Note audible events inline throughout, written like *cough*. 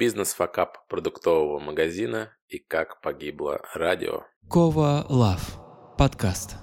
Бизнес-факап продуктового магазина и как погибло радио. Кова Лав. Подкаст.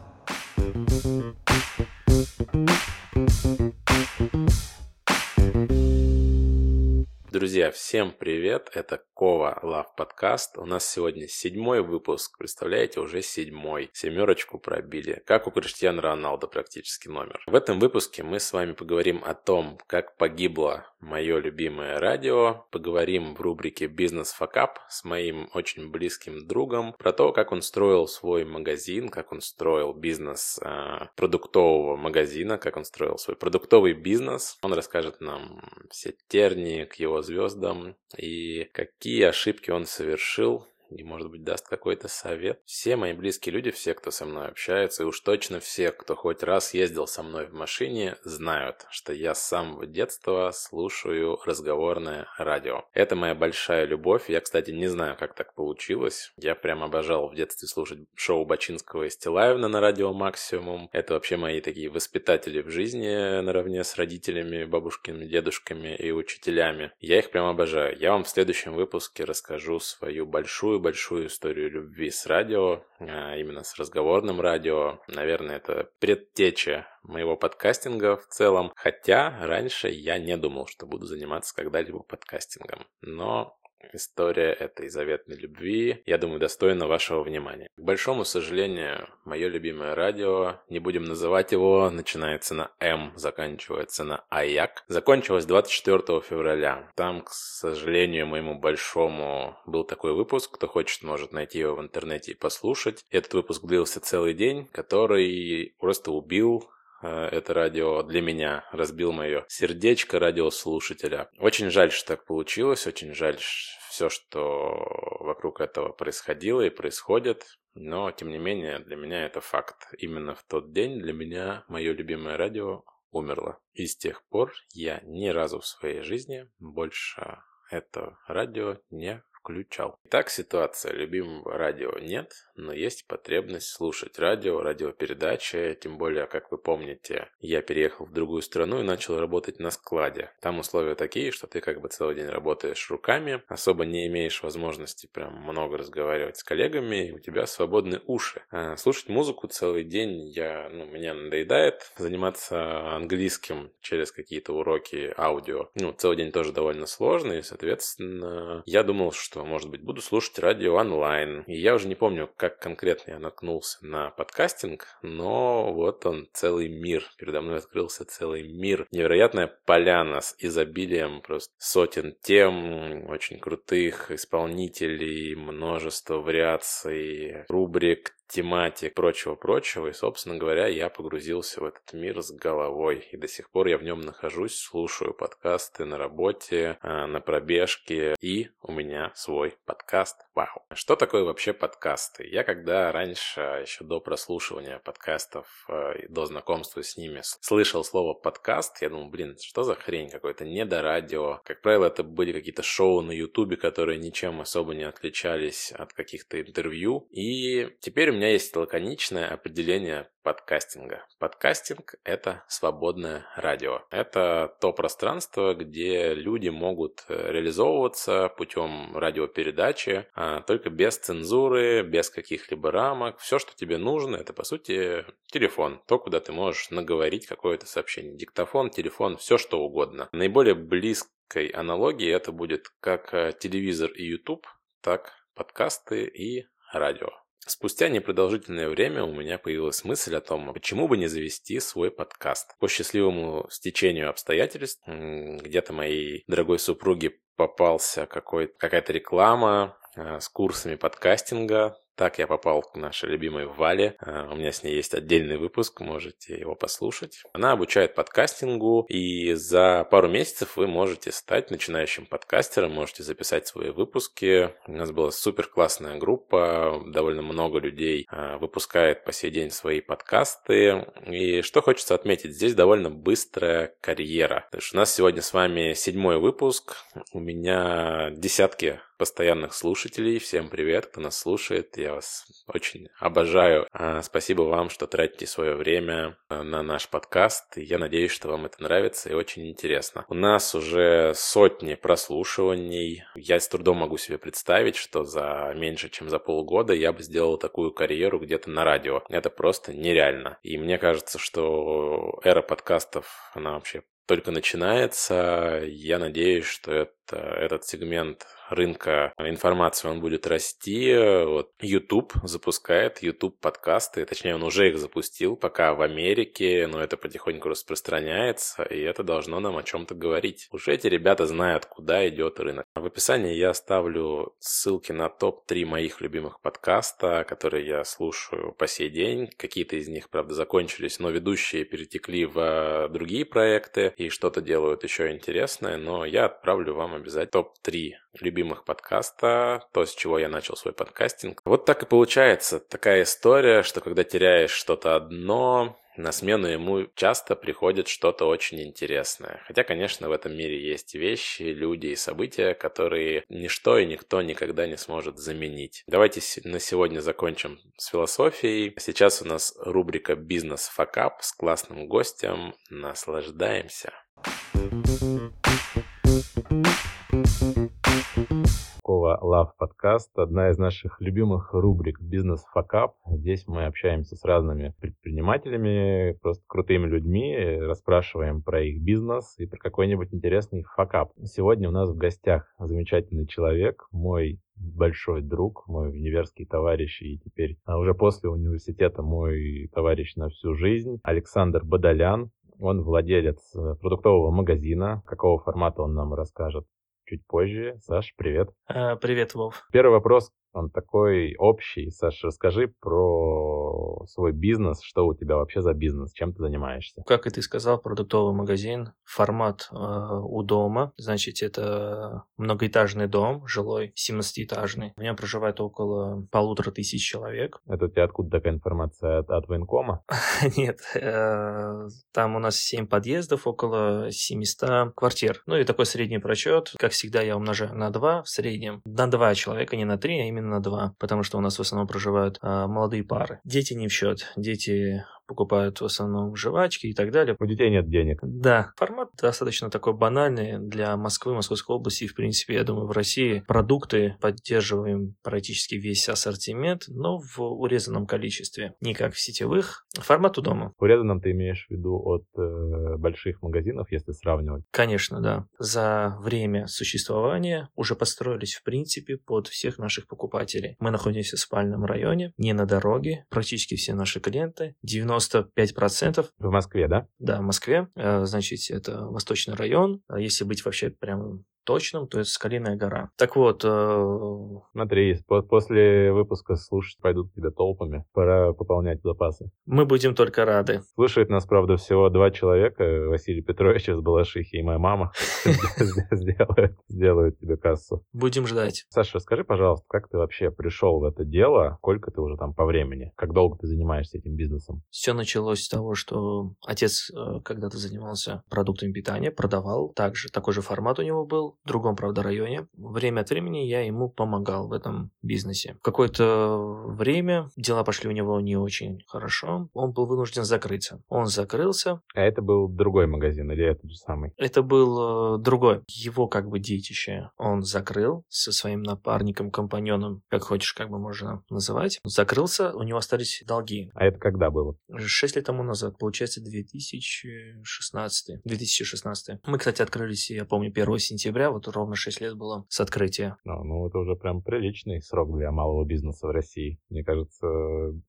Друзья, всем привет! Это Кова Лав Подкаст. У нас сегодня седьмой выпуск. Представляете, уже седьмой. Семерочку пробили. Как у Криштиану Роналда практически номер. В этом выпуске мы с вами поговорим о том, как погибло мое любимое радио. Поговорим в рубрике «Бизнес факап» с моим очень близким другом про то, как он строил свой магазин, как он строил бизнес э, продуктового магазина, как он строил свой продуктовый бизнес. Он расскажет нам все тернии к его звездам и какие ошибки он совершил и, может быть, даст какой-то совет. Все мои близкие люди, все, кто со мной общается, и уж точно все, кто хоть раз ездил со мной в машине, знают, что я с самого детства слушаю разговорное радио. Это моя большая любовь. Я, кстати, не знаю, как так получилось. Я прям обожал в детстве слушать шоу Бачинского и Стилаевна на радио Максимум. Это вообще мои такие воспитатели в жизни наравне с родителями, бабушками, дедушками и учителями. Я их прям обожаю. Я вам в следующем выпуске расскажу свою большую большую-большую историю любви с радио, а именно с разговорным радио. Наверное, это предтеча моего подкастинга в целом. Хотя раньше я не думал, что буду заниматься когда-либо подкастингом. Но История этой заветной любви, я думаю, достойна вашего внимания. К большому сожалению, мое любимое радио, не будем называть его, начинается на М, заканчивается на Аяк, закончилось 24 февраля. Там, к сожалению, моему большому был такой выпуск, кто хочет, может найти его в интернете и послушать. Этот выпуск длился целый день, который просто убил Э, это радио для меня, разбил мое сердечко радиослушателя. Очень жаль, что так получилось, очень жаль все, что вокруг этого происходило и происходит. Но, тем не менее, для меня это факт. Именно в тот день для меня мое любимое радио умерло. И с тех пор я ни разу в своей жизни больше это радио не включал. Итак, ситуация. Любимого радио нет, но есть потребность слушать радио, радиопередачи. Тем более, как вы помните, я переехал в другую страну и начал работать на складе. Там условия такие, что ты как бы целый день работаешь руками, особо не имеешь возможности прям много разговаривать с коллегами, и у тебя свободные уши. А слушать музыку целый день я, ну, меня надоедает. Заниматься английским через какие-то уроки аудио, ну, целый день тоже довольно сложно, и, соответственно, я думал, что что, может быть, буду слушать радио онлайн. И я уже не помню, как конкретно я наткнулся на подкастинг, но вот он, целый мир. Передо мной открылся целый мир. Невероятная поляна с изобилием просто сотен тем, очень крутых исполнителей, множество вариаций, рубрик, тематик, прочего-прочего. И, собственно говоря, я погрузился в этот мир с головой. И до сих пор я в нем нахожусь, слушаю подкасты на работе, а, на пробежке. И у меня свой подкаст. Вау. Что такое вообще подкасты? Я когда раньше, еще до прослушивания подкастов, а, до знакомства с ними, слышал слово подкаст, я думал, блин, что за хрень какой-то, не до радио. Как правило, это были какие-то шоу на ютубе, которые ничем особо не отличались от каких-то интервью. И теперь у меня есть лаконичное определение подкастинга. Подкастинг – это свободное радио. Это то пространство, где люди могут э, реализовываться путем радиопередачи, а только без цензуры, без каких-либо рамок. Все, что тебе нужно, это, по сути, телефон. То, куда ты можешь наговорить какое-то сообщение. Диктофон, телефон, все что угодно. Наиболее близкой аналогией это будет как э, телевизор и YouTube, так подкасты и радио. Спустя непродолжительное время у меня появилась мысль о том, почему бы не завести свой подкаст. По счастливому стечению обстоятельств, где-то моей дорогой супруге попался какая-то реклама э, с курсами подкастинга, так я попал к нашей любимой Вале. А, у меня с ней есть отдельный выпуск, можете его послушать. Она обучает подкастингу, и за пару месяцев вы можете стать начинающим подкастером, можете записать свои выпуски. У нас была супер классная группа, довольно много людей а, выпускает по сей день свои подкасты. И что хочется отметить, здесь довольно быстрая карьера. Потому что у нас сегодня с вами седьмой выпуск, у меня десятки постоянных слушателей. Всем привет, кто нас слушает. Я вас очень обожаю. А, спасибо вам, что тратите свое время а, на наш подкаст. Я надеюсь, что вам это нравится и очень интересно. У нас уже сотни прослушиваний. Я с трудом могу себе представить, что за меньше, чем за полгода я бы сделал такую карьеру где-то на радио. Это просто нереально. И мне кажется, что эра подкастов, она вообще только начинается. Я надеюсь, что это, этот сегмент рынка информации он будет расти. Вот YouTube запускает YouTube подкасты, точнее он уже их запустил, пока в Америке, но это потихоньку распространяется, и это должно нам о чем-то говорить. Уже эти ребята знают, куда идет рынок. В описании я оставлю ссылки на топ-3 моих любимых подкаста, которые я слушаю по сей день. Какие-то из них, правда, закончились, но ведущие перетекли в другие проекты и что-то делают еще интересное, но я отправлю вам обязательно топ-3 любимых подкаста, то, с чего я начал свой подкастинг. Вот так и получается. Такая история, что когда теряешь что-то одно, на смену ему часто приходит что-то очень интересное. Хотя, конечно, в этом мире есть вещи, люди и события, которые ничто и никто никогда не сможет заменить. Давайте на сегодня закончим с философией. Сейчас у нас рубрика «Бизнес факап» с классным гостем. Наслаждаемся. Кова Love подкаст, одна из наших любимых рубрик «Бизнес факап». Здесь мы общаемся с разными предпринимателями, просто крутыми людьми, расспрашиваем про их бизнес и про какой-нибудь интересный факап. Сегодня у нас в гостях замечательный человек, мой большой друг, мой универский товарищ и теперь а уже после университета мой товарищ на всю жизнь, Александр Бадалян. Он владелец э, продуктового магазина. Какого формата он нам расскажет чуть позже. Саш, привет. А, привет, Вов. Первый вопрос он такой общий. Саша, расскажи про свой бизнес. Что у тебя вообще за бизнес? Чем ты занимаешься? Как и ты сказал, продуктовый магазин. Формат э, у дома. Значит, это многоэтажный дом, жилой, 17-этажный. В нем проживает около полутора тысяч человек. Это у тебя откуда такая информация? От, от военкома? *laughs* Нет. Э, там у нас 7 подъездов, около 700 квартир. Ну и такой средний прочет. Как всегда, я умножаю на 2 в среднем. На 2 человека, не на 3, а именно на два, потому что у нас в основном проживают а, молодые пары. Дети не в счет. Дети покупают в основном жвачки и так далее. У детей нет денег. Да, формат достаточно такой банальный для Москвы, Московской области и, в принципе, я думаю, в России. Продукты поддерживаем практически весь ассортимент, но в урезанном количестве, не как в сетевых. Формат у дома. Урезанном ты имеешь в виду от э, больших магазинов, если сравнивать? Конечно, да. За время существования уже построились, в принципе, под всех наших покупателей. Мы находимся в спальном районе, не на дороге. Практически все наши клиенты, 90 95%. В Москве, да? Да, в Москве. Э, значит, это восточный район. А если быть вообще прям точным, то это Скалиная гора. Так вот... Э... Смотри, после выпуска слушать пойдут тебя толпами. Пора пополнять запасы. Мы будем только рады. Слушает нас, правда, всего два человека. Василий Петрович из Балашихи и моя мама *laughs* *laughs* сделают тебе кассу. Будем ждать. Саша, скажи, пожалуйста, как ты вообще пришел в это дело? Сколько ты уже там по времени? Как долго ты занимаешься этим бизнесом? Все началось с того, что отец э, когда-то занимался продуктами питания, продавал также. Такой же формат у него был в другом, правда, районе. Время от времени я ему помогал в этом бизнесе. В какое-то время дела пошли у него не очень хорошо. Он был вынужден закрыться. Он закрылся. А это был другой магазин или этот же самый? Это был э, другой. Его как бы детище он закрыл со своим напарником, компаньоном, как хочешь, как бы можно называть. Закрылся, у него остались долги. А это когда было? Шесть лет тому назад, получается, 2016. 2016. Мы, кстати, открылись, я помню, 1 сентября вот ровно 6 лет было с открытия. Ну, ну, это уже прям приличный срок для малого бизнеса в России. Мне кажется,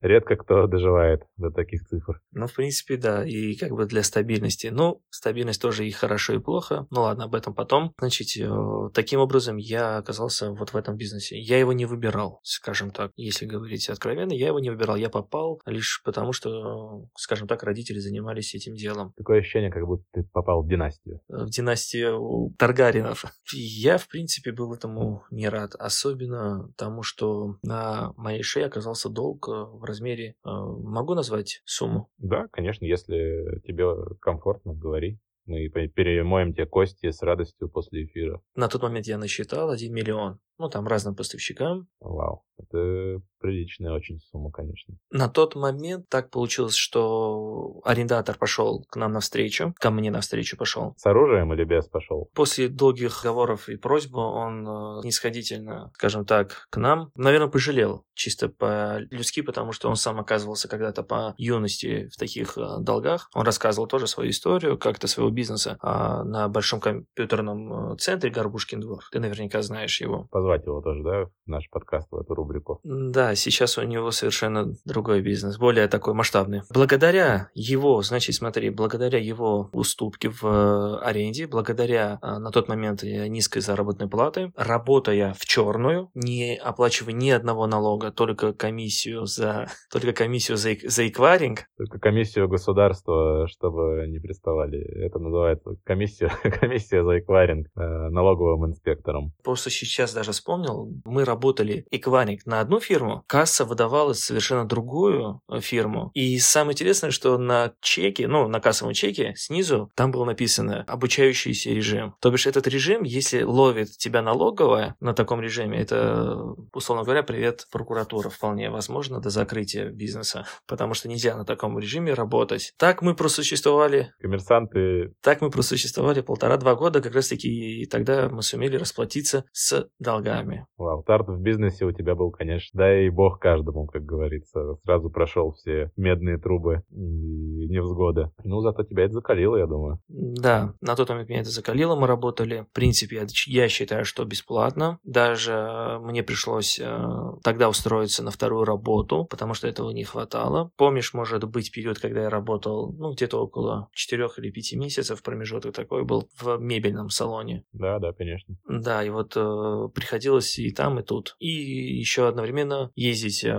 редко кто доживает до таких цифр. Ну, в принципе, да, и как бы для стабильности. Ну, стабильность тоже и хорошо, и плохо. Ну, ладно, об этом потом. Значит, э, таким образом я оказался вот в этом бизнесе. Я его не выбирал, скажем так, если говорить откровенно, я его не выбирал. Я попал лишь потому, что, скажем так, родители занимались этим делом. Такое ощущение, как будто ты попал в династию. В династию Таргаринов. Я, в принципе, был этому не рад. Особенно тому, что на моей шее оказался долг э, в размере... Э, могу назвать сумму? Да, конечно, если тебе комфортно, говори. Мы перемоем тебе кости с радостью после эфира. На тот момент я насчитал 1 миллион. Ну, там, разным поставщикам. Вау, это приличная очень сумма, конечно. На тот момент так получилось, что арендатор пошел к нам навстречу, ко мне навстречу пошел. С оружием или без пошел? После долгих разговоров и просьб он э, нисходительно, скажем так, к нам, наверное, пожалел чисто по-людски, потому что он сам оказывался когда-то по юности в таких э, долгах. Он рассказывал тоже свою историю как-то своего бизнеса а, на большом компьютерном э, центре Горбушкин двор. Ты наверняка знаешь его. Позвать его тоже, да, в наш подкаст, в эту рубрику? Да, сейчас у него совершенно другой бизнес, более такой масштабный. Благодаря его, значит, смотри, благодаря его уступке в э, аренде, благодаря на тот момент низкой заработной платы, работая в черную, не оплачивая ни одного налога, только комиссию за, *laughs* только комиссию за, за эквайринг. Только комиссию государства, чтобы не приставали. Это называется комиссия, *laughs* комиссия за эквайринг э, налоговым инспектором. Просто сейчас даже вспомнил, мы работали эквайринг на одну фирму, касса выдавалась совершенно другую э, фирму. И самое интересное, что на чеке, ну, на кассовом чеке снизу там было написано обучающийся режим. То бишь этот режим, если ловит тебя налоговая на таком режиме, это, условно говоря, привет прокуратура вполне возможно до закрытия бизнеса, потому что нельзя на таком режиме работать. Так мы просуществовали... Коммерсанты... Так мы просуществовали полтора-два года, как раз-таки и тогда мы сумели расплатиться с долгами. Вау, старт в бизнесе у тебя был, конечно, да и бог каждому, как говорится. Сразу прошел все медные трубы и невзгоды. Ну, зато тебя это закалило, я думаю. Да, на тот момент меня это закалило, мы работали. В принципе, я считаю, что бесплатно. Даже мне пришлось э, тогда устроить устроиться на вторую работу, потому что этого не хватало. Помнишь, может быть, период, когда я работал, ну, где-то около 4 или 5 месяцев, промежуток такой был в мебельном салоне. Да, да, конечно. Да, и вот э, приходилось и там, и тут. И еще одновременно ездить э,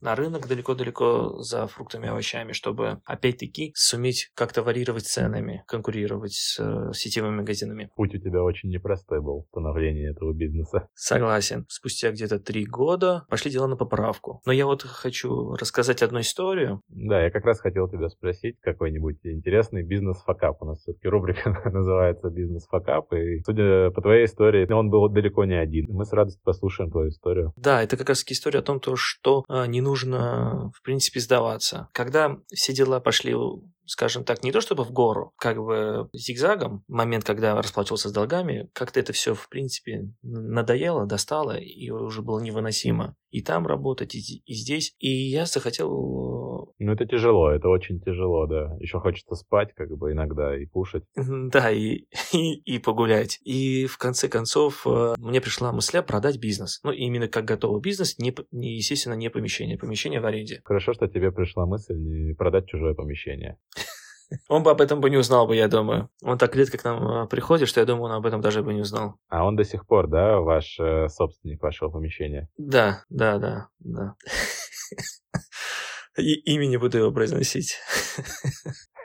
на рынок далеко-далеко за фруктами и овощами, чтобы опять-таки суметь как-то варьировать ценами, конкурировать с э, сетевыми магазинами. Путь у тебя очень непростой был, становление этого бизнеса. Согласен. Спустя где-то три года пошли дела на поправку. Но я вот хочу рассказать одну историю. Да, я как раз хотел тебя спросить какой-нибудь интересный бизнес-факап. У нас все-таки рубрика *laughs* называется «Бизнес-факап», и судя по твоей истории, он был далеко не один. Мы с радостью послушаем твою историю. Да, это как раз история о том, то, что а, не нужно, в принципе, сдаваться. Когда все дела пошли скажем так, не то чтобы в гору, как бы зигзагом, момент, когда расплачивался с долгами, как-то это все, в принципе, надоело, достало, и уже было невыносимо. И там работать, и, и здесь. И я захотел... Ну, это тяжело, это очень тяжело, да. Еще хочется спать, как бы, иногда, и кушать. Да, и, *laughs* и, и погулять. И, в конце концов, э, мне пришла мысля продать бизнес. Ну, именно как готовый бизнес, не, не, естественно, не помещение. Помещение в аренде. Хорошо, что тебе пришла мысль продать чужое помещение. Он бы об этом бы не узнал бы, я думаю. Он так редко к нам э, приходит, что я думаю, он об этом даже бы не узнал. А он до сих пор, да, ваш э, собственник вашего помещения? Да, да, да, да. И имя не буду его произносить.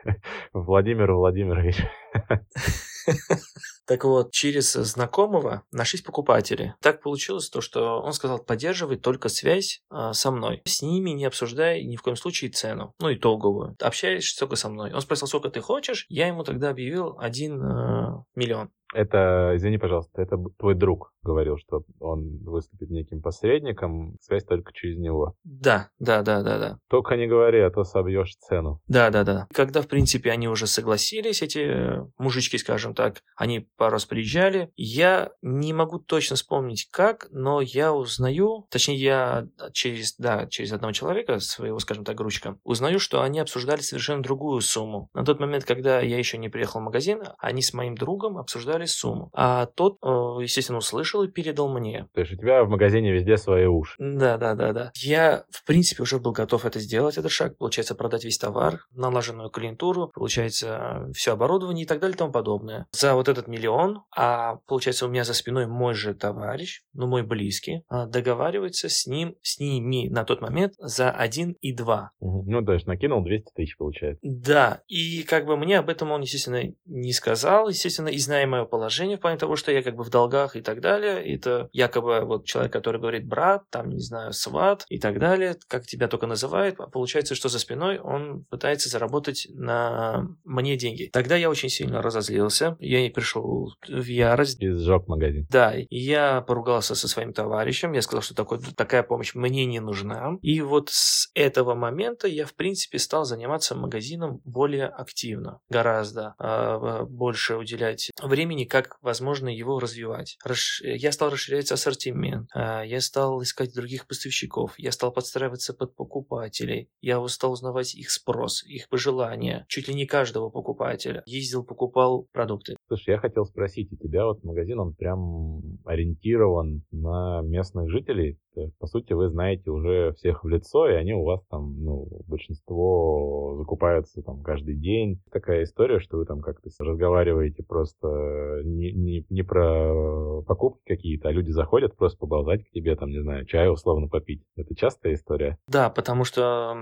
*laughs* Владимир Владимирович. *laughs* Так вот, через знакомого нашлись покупатели. Так получилось то, что он сказал поддерживать только связь а, со мной. С ними не обсуждая ни в коем случае цену, ну итоговую. Общаешься только со мной. Он спросил, сколько ты хочешь. Я ему тогда объявил 1 э, миллион. Это, извини, пожалуйста, это твой друг говорил, что он выступит неким посредником, связь только через него. Да, да, да, да, да. Только не говори, а то собьешь цену. Да, да, да. Когда, в принципе, они уже согласились, эти э, мужички, скажем так, они пару раз приезжали, я не могу точно вспомнить как, но я узнаю, точнее, я через, да, через одного человека, своего, скажем так, грузчика, узнаю, что они обсуждали совершенно другую сумму. На тот момент, когда я еще не приехал в магазин, они с моим другом обсуждали обсуждали сумму. А тот, э, естественно, услышал и передал мне. То есть у тебя в магазине везде свои уши. Да, да, да, да. Я, в принципе, уже был готов это сделать, этот шаг. Получается, продать весь товар, налаженную клиентуру, получается, все оборудование и так далее и тому подобное. За вот этот миллион, а получается, у меня за спиной мой же товарищ, ну, мой близкий, а, договаривается с ним, с ними на тот момент за 1 и 2. Угу. Ну, то есть накинул 200 тысяч, получается. Да, и как бы мне об этом он, естественно, не сказал, естественно, и зная мое положение в плане того, что я как бы в долгах и так далее. Это якобы вот человек, который говорит брат, там, не знаю, сват и так далее, как тебя только называют, а получается, что за спиной он пытается заработать на мне деньги. Тогда я очень сильно разозлился, я и пришел в ярость. И сжег магазин. Да, я поругался со своим товарищем, я сказал, что такой, такая помощь мне не нужна. И вот с этого момента я, в принципе, стал заниматься магазином более активно, гораздо э, больше уделять времени, как возможно его развивать. Расш... Я стал расширять ассортимент, э, я стал искать других поставщиков, я стал подстраиваться под покупателей, я стал узнавать их спрос, их пожелания, чуть ли не каждого покупателя. Ездил, покупал продукты. Слушай, я хотел спросить, у тебя вот магазин, он прям ориентирован на местных жителей? По сути, вы знаете уже всех в лицо, и они у вас там, ну, большинство закупаются там каждый день. Такая история, что вы там как-то разговариваете просто не, не, не про покупки какие-то, а люди заходят просто поболтать к тебе, там, не знаю, чай условно попить. Это частая история? Да, потому что,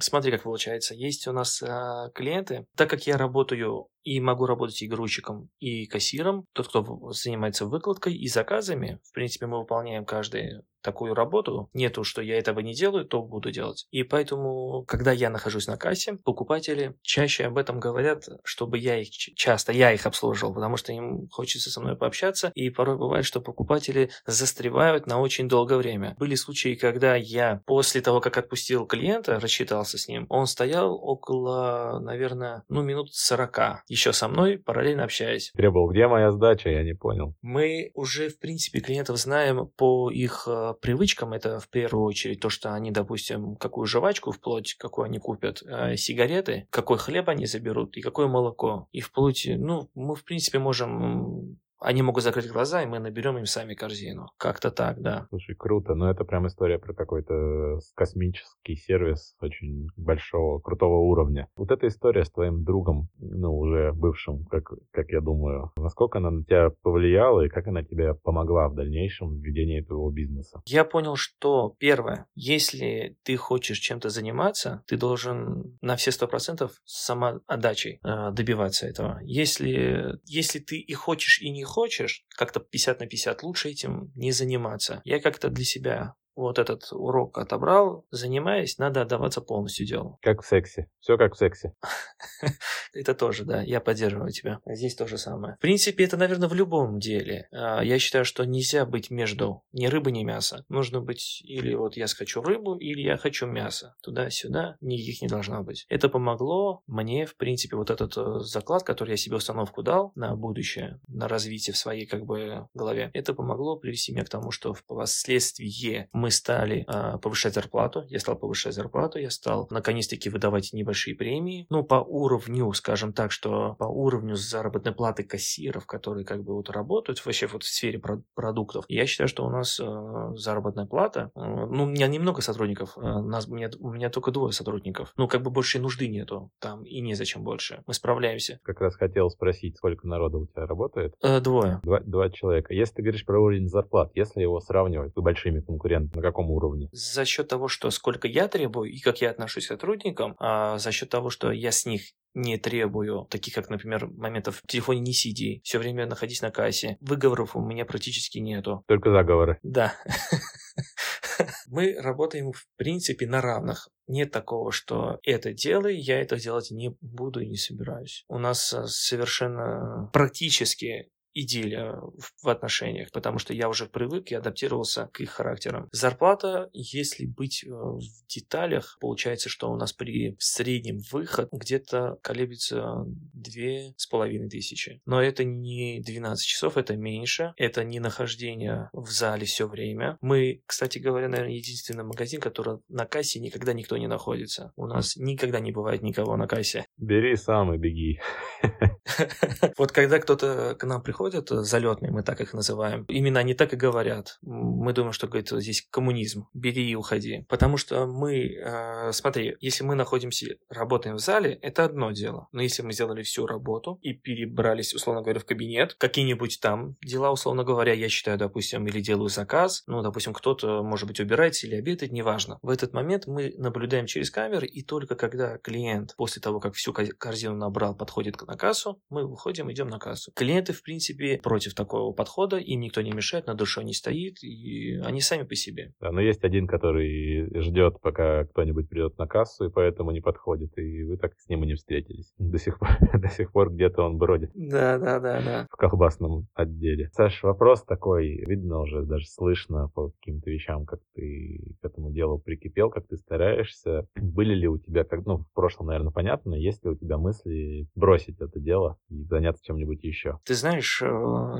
смотри, как получается, есть у нас э, клиенты, так как я работаю и могу работать и грузчиком, и кассиром. Тот, кто занимается выкладкой и заказами, в принципе, мы выполняем каждый такую работу. Нету, что я этого не делаю, то буду делать. И поэтому, когда я нахожусь на кассе, покупатели чаще об этом говорят, чтобы я их часто я их обслуживал, потому что им хочется со мной пообщаться. И порой бывает, что покупатели застревают на очень долгое время. Были случаи, когда я после того, как отпустил клиента, рассчитался с ним, он стоял около, наверное, ну, минут 40 еще со мной, параллельно общаясь. Требовал, где моя сдача, я не понял. Мы уже, в принципе, клиентов знаем по их э, привычкам. Это в первую очередь то, что они, допустим, какую жвачку вплоть, какую они купят, э, сигареты, какой хлеб они заберут и какое молоко. И вплоть, ну, мы, в принципе, можем они могут закрыть глаза, и мы наберем им сами корзину. Как-то так, да. Слушай, круто. Но это прям история про какой-то космический сервис очень большого, крутого уровня. Вот эта история с твоим другом, ну, уже бывшим, как, как я думаю, насколько она на тебя повлияла и как она тебе помогла в дальнейшем в ведении твоего бизнеса? Я понял, что первое, если ты хочешь чем-то заниматься, ты должен на все сто процентов самоотдачей э, добиваться этого. Если, если ты и хочешь, и не хочешь, как-то 50 на 50, лучше этим не заниматься. Я как-то для себя вот этот урок отобрал, занимаясь, надо отдаваться полностью делу. Как в сексе. Все как в сексе. *laughs* Это тоже, да, я поддерживаю тебя. Здесь то же самое. В принципе, это, наверное, в любом деле. А, я считаю, что нельзя быть между ни рыба, ни мясо. Нужно быть или вот я хочу рыбу, или я хочу мясо. Туда-сюда никаких не должно быть. Это помогло мне, в принципе, вот этот э, заклад, который я себе установку дал на будущее, на развитие в своей как бы голове, это помогло привести меня к тому, что впоследствии мы стали э, повышать зарплату, я стал повышать зарплату, я стал наконец-таки выдавать небольшие премии, ну, по уровню, скажем так, что по уровню заработной платы кассиров, которые как бы вот работают вообще вот в сфере про- продуктов, я считаю, что у нас э, заработная плата, э, ну, у меня немного сотрудников, э, нас, у, меня, у меня только двое сотрудников, ну, как бы больше нужды нету там и незачем больше, мы справляемся. Как раз хотел спросить, сколько народа у тебя работает? Э, двое. Два, два человека. Если ты говоришь про уровень зарплат, если его сравнивать с большими конкурентами, на каком уровне? За счет того, что сколько я требую и как я отношусь к сотрудникам, а за счет того, что я с них не требую, таких как, например, моментов в телефоне не сиди, все время находись на кассе. Выговоров у меня практически нету. Только заговоры. Да. *laughs* Мы работаем, в принципе, на равных. Нет такого, что это делай, я это делать не буду и не собираюсь. У нас э, совершенно практически идиллия в отношениях, потому что я уже привык и адаптировался к их характерам. Зарплата, если быть э, в деталях, получается, что у нас при среднем выход где-то колеблется две с половиной тысячи. Но это не 12 часов, это меньше. Это не нахождение в зале все время. Мы, кстати говоря, наверное, единственный магазин, который на кассе никогда никто не находится. У нас никогда не бывает никого на кассе. Бери сам и беги. *laughs* Вот когда кто-то к нам приходит, залетные, мы так их называем, именно они так и говорят. Мы думаем, что говорит, здесь коммунизм, бери и уходи. Потому что мы, э, смотри, если мы находимся, работаем в зале, это одно дело. Но если мы сделали всю работу и перебрались, условно говоря, в кабинет, какие-нибудь там дела, условно говоря, я считаю, допустим, или делаю заказ, ну, допустим, кто-то, может быть, убирается или обедает, неважно. В этот момент мы наблюдаем через камеры, и только когда клиент, после того, как всю корзину набрал, подходит на кассу, мы выходим, идем на кассу. Клиенты, в принципе, против такого подхода, им никто не мешает, на душе не стоит, и они сами по себе. Да, но есть один, который ждет, пока кто-нибудь придет на кассу, и поэтому не подходит, и вы так с ним и не встретились. До сих пор, *laughs* до сих пор где-то он бродит. Да, да, да, да. В колбасном отделе. Саш, вопрос такой, видно уже, даже слышно по каким-то вещам, как ты к этому делу прикипел, как ты стараешься. Были ли у тебя, как, ну, в прошлом, наверное, понятно, есть ли у тебя мысли бросить это дело и заняться чем-нибудь еще? Ты знаешь, э,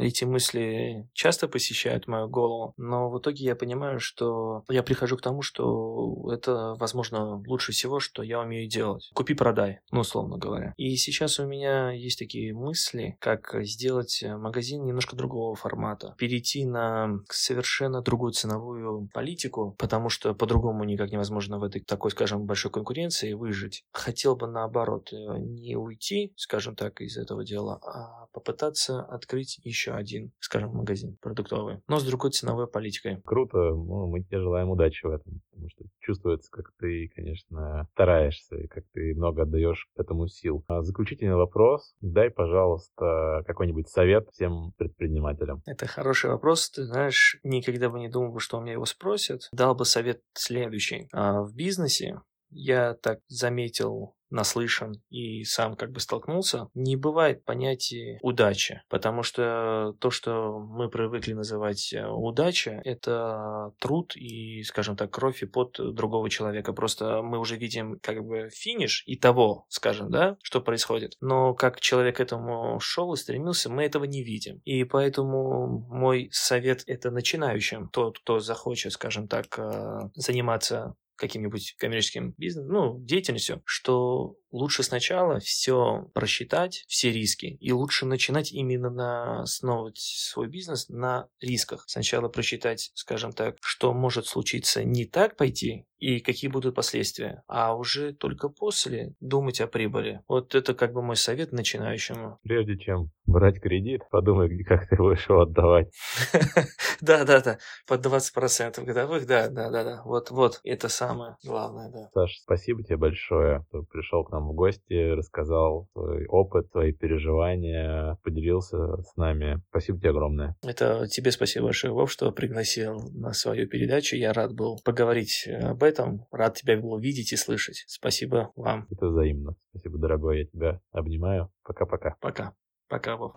эти мысли часто посещают мою голову, но в итоге я понимаю, что я прихожу к тому, что это, возможно, лучше всего, что я умею делать. Купи-продай, ну, условно говоря. И сейчас у меня есть такие мысли, как сделать магазин немножко другого формата, перейти на совершенно другую ценовую политику, потому что по-другому никак невозможно в этой такой, скажем, большой конкуренции выжить. Хотел бы наоборот э, не уйти, скажем так, из этого дела, а попытаться открыть еще один, скажем, магазин продуктовый, но с другой ценовой политикой. Круто, ну, мы тебе желаем удачи в этом, потому что чувствуется, как ты, конечно, стараешься и как ты много отдаешь этому сил. А заключительный вопрос. Дай, пожалуйста, какой-нибудь совет всем предпринимателям. Это хороший вопрос. Ты знаешь, никогда бы не думал, что у меня его спросят. Дал бы совет следующий. А в бизнесе я так заметил наслышан и сам как бы столкнулся, не бывает понятия удачи, потому что то, что мы привыкли называть э, удача, это труд и, скажем так, кровь и пот другого человека. Просто мы уже видим как бы финиш и того, скажем, да, что происходит. Но как человек к этому шел и стремился, мы этого не видим. И поэтому мой совет это начинающим, тот, кто захочет, скажем так, э, заниматься каким-нибудь коммерческим бизнесом, ну, деятельностью, что лучше сначала все просчитать, все риски, и лучше начинать именно на основывать свой бизнес на рисках. Сначала просчитать, скажем так, что может случиться не так пойти, и какие будут последствия, а уже только после думать о прибыли. Вот это как бы мой совет начинающему. Прежде чем брать кредит, подумай, как ты будешь его отдавать. *laughs* Да, да, да, под 20% годовых, да, да, да, да. Вот, вот, это самое главное, да. Саш, спасибо тебе большое, что пришел к нам в гости, рассказал свой опыт, свои переживания, поделился с нами. Спасибо тебе огромное. Это тебе спасибо большое, Вов, что пригласил на свою передачу. Я рад был поговорить об этом. Рад тебя был видеть и слышать. Спасибо вам. Это взаимно. Спасибо, дорогой. Я тебя обнимаю. Пока-пока. Пока. Пока, Вов.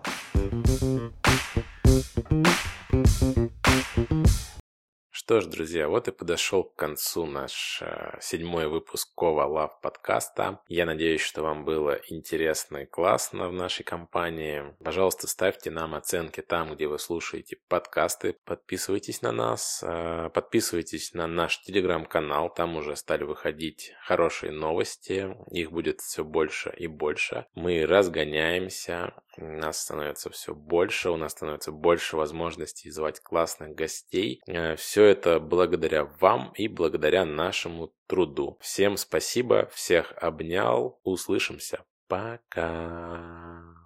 Что ж, друзья, вот и подошел к концу наш э, седьмой выпуск Кова Лав подкаста. Я надеюсь, что вам было интересно и классно в нашей компании. Пожалуйста, ставьте нам оценки там, где вы слушаете подкасты. Подписывайтесь на нас, э, подписывайтесь на наш телеграм-канал. Там уже стали выходить хорошие новости. Их будет все больше и больше. Мы разгоняемся, нас становится все больше, у нас становится больше возможностей звать классных гостей. Э, все это благодаря вам и благодаря нашему труду. Всем спасибо, всех обнял, услышимся. Пока.